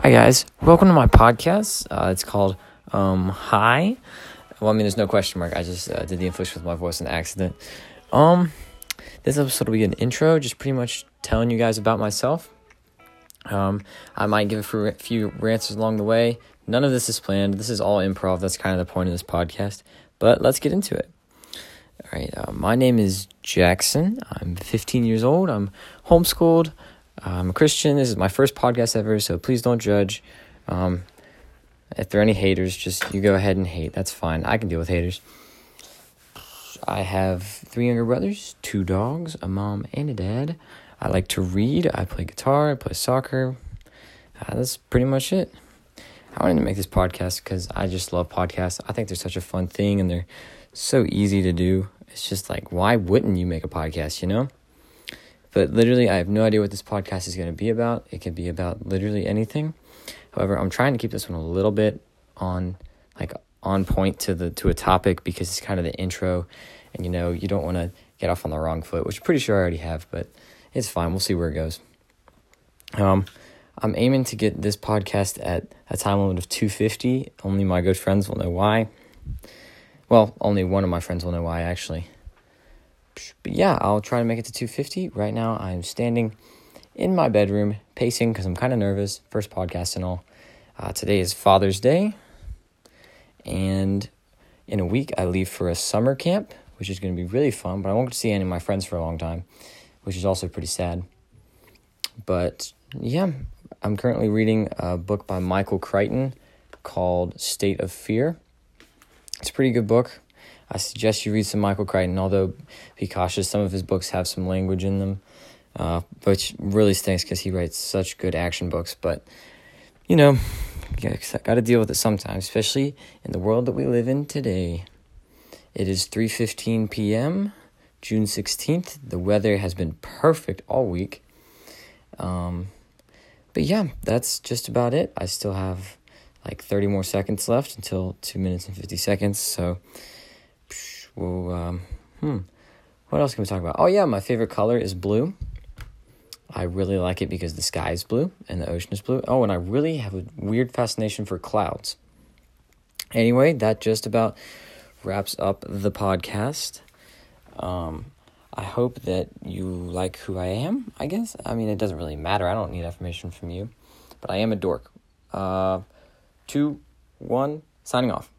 Hi, guys. Welcome to my podcast. Uh, it's called um, Hi. Well, I mean, there's no question mark. I just uh, did the inflection with my voice in accident. Um, this episode will be an intro, just pretty much telling you guys about myself. Um, I might give a few rants along the way. None of this is planned. This is all improv. That's kind of the point of this podcast. But let's get into it. All right. Uh, my name is Jackson. I'm 15 years old. I'm homeschooled. I'm a Christian. This is my first podcast ever, so please don't judge. Um, if there are any haters, just you go ahead and hate. That's fine. I can deal with haters. I have three younger brothers, two dogs, a mom, and a dad. I like to read. I play guitar. I play soccer. Uh, that's pretty much it. I wanted to make this podcast because I just love podcasts. I think they're such a fun thing and they're so easy to do. It's just like, why wouldn't you make a podcast, you know? But literally, I have no idea what this podcast is going to be about. It could be about literally anything. However, I'm trying to keep this one a little bit on like on point to the to a topic because it's kind of the intro, and you know you don't want to get off on the wrong foot, which I'm pretty sure I already have, but it's fine. We'll see where it goes. Um, I'm aiming to get this podcast at a time limit of 250. Only my good friends will know why. Well, only one of my friends will know why actually. But yeah, I'll try to make it to 250. Right now, I'm standing in my bedroom, pacing because I'm kind of nervous. First podcast and all. Uh, today is Father's Day. And in a week, I leave for a summer camp, which is going to be really fun. But I won't see any of my friends for a long time, which is also pretty sad. But yeah, I'm currently reading a book by Michael Crichton called State of Fear. It's a pretty good book. I suggest you read some Michael Crichton, although be cautious. Some of his books have some language in them, uh, which really stinks because he writes such good action books. But, you know, got to deal with it sometimes, especially in the world that we live in today. It is 3.15 p.m., June 16th. The weather has been perfect all week. Um, but yeah, that's just about it. I still have like 30 more seconds left until 2 minutes and 50 seconds, so well, um, hmm. What else can we talk about? Oh, yeah, my favorite color is blue. I really like it because the sky is blue and the ocean is blue. Oh, and I really have a weird fascination for clouds. Anyway, that just about wraps up the podcast. Um, I hope that you like who I am, I guess. I mean, it doesn't really matter. I don't need affirmation from you. But I am a dork. Uh, two, one, signing off.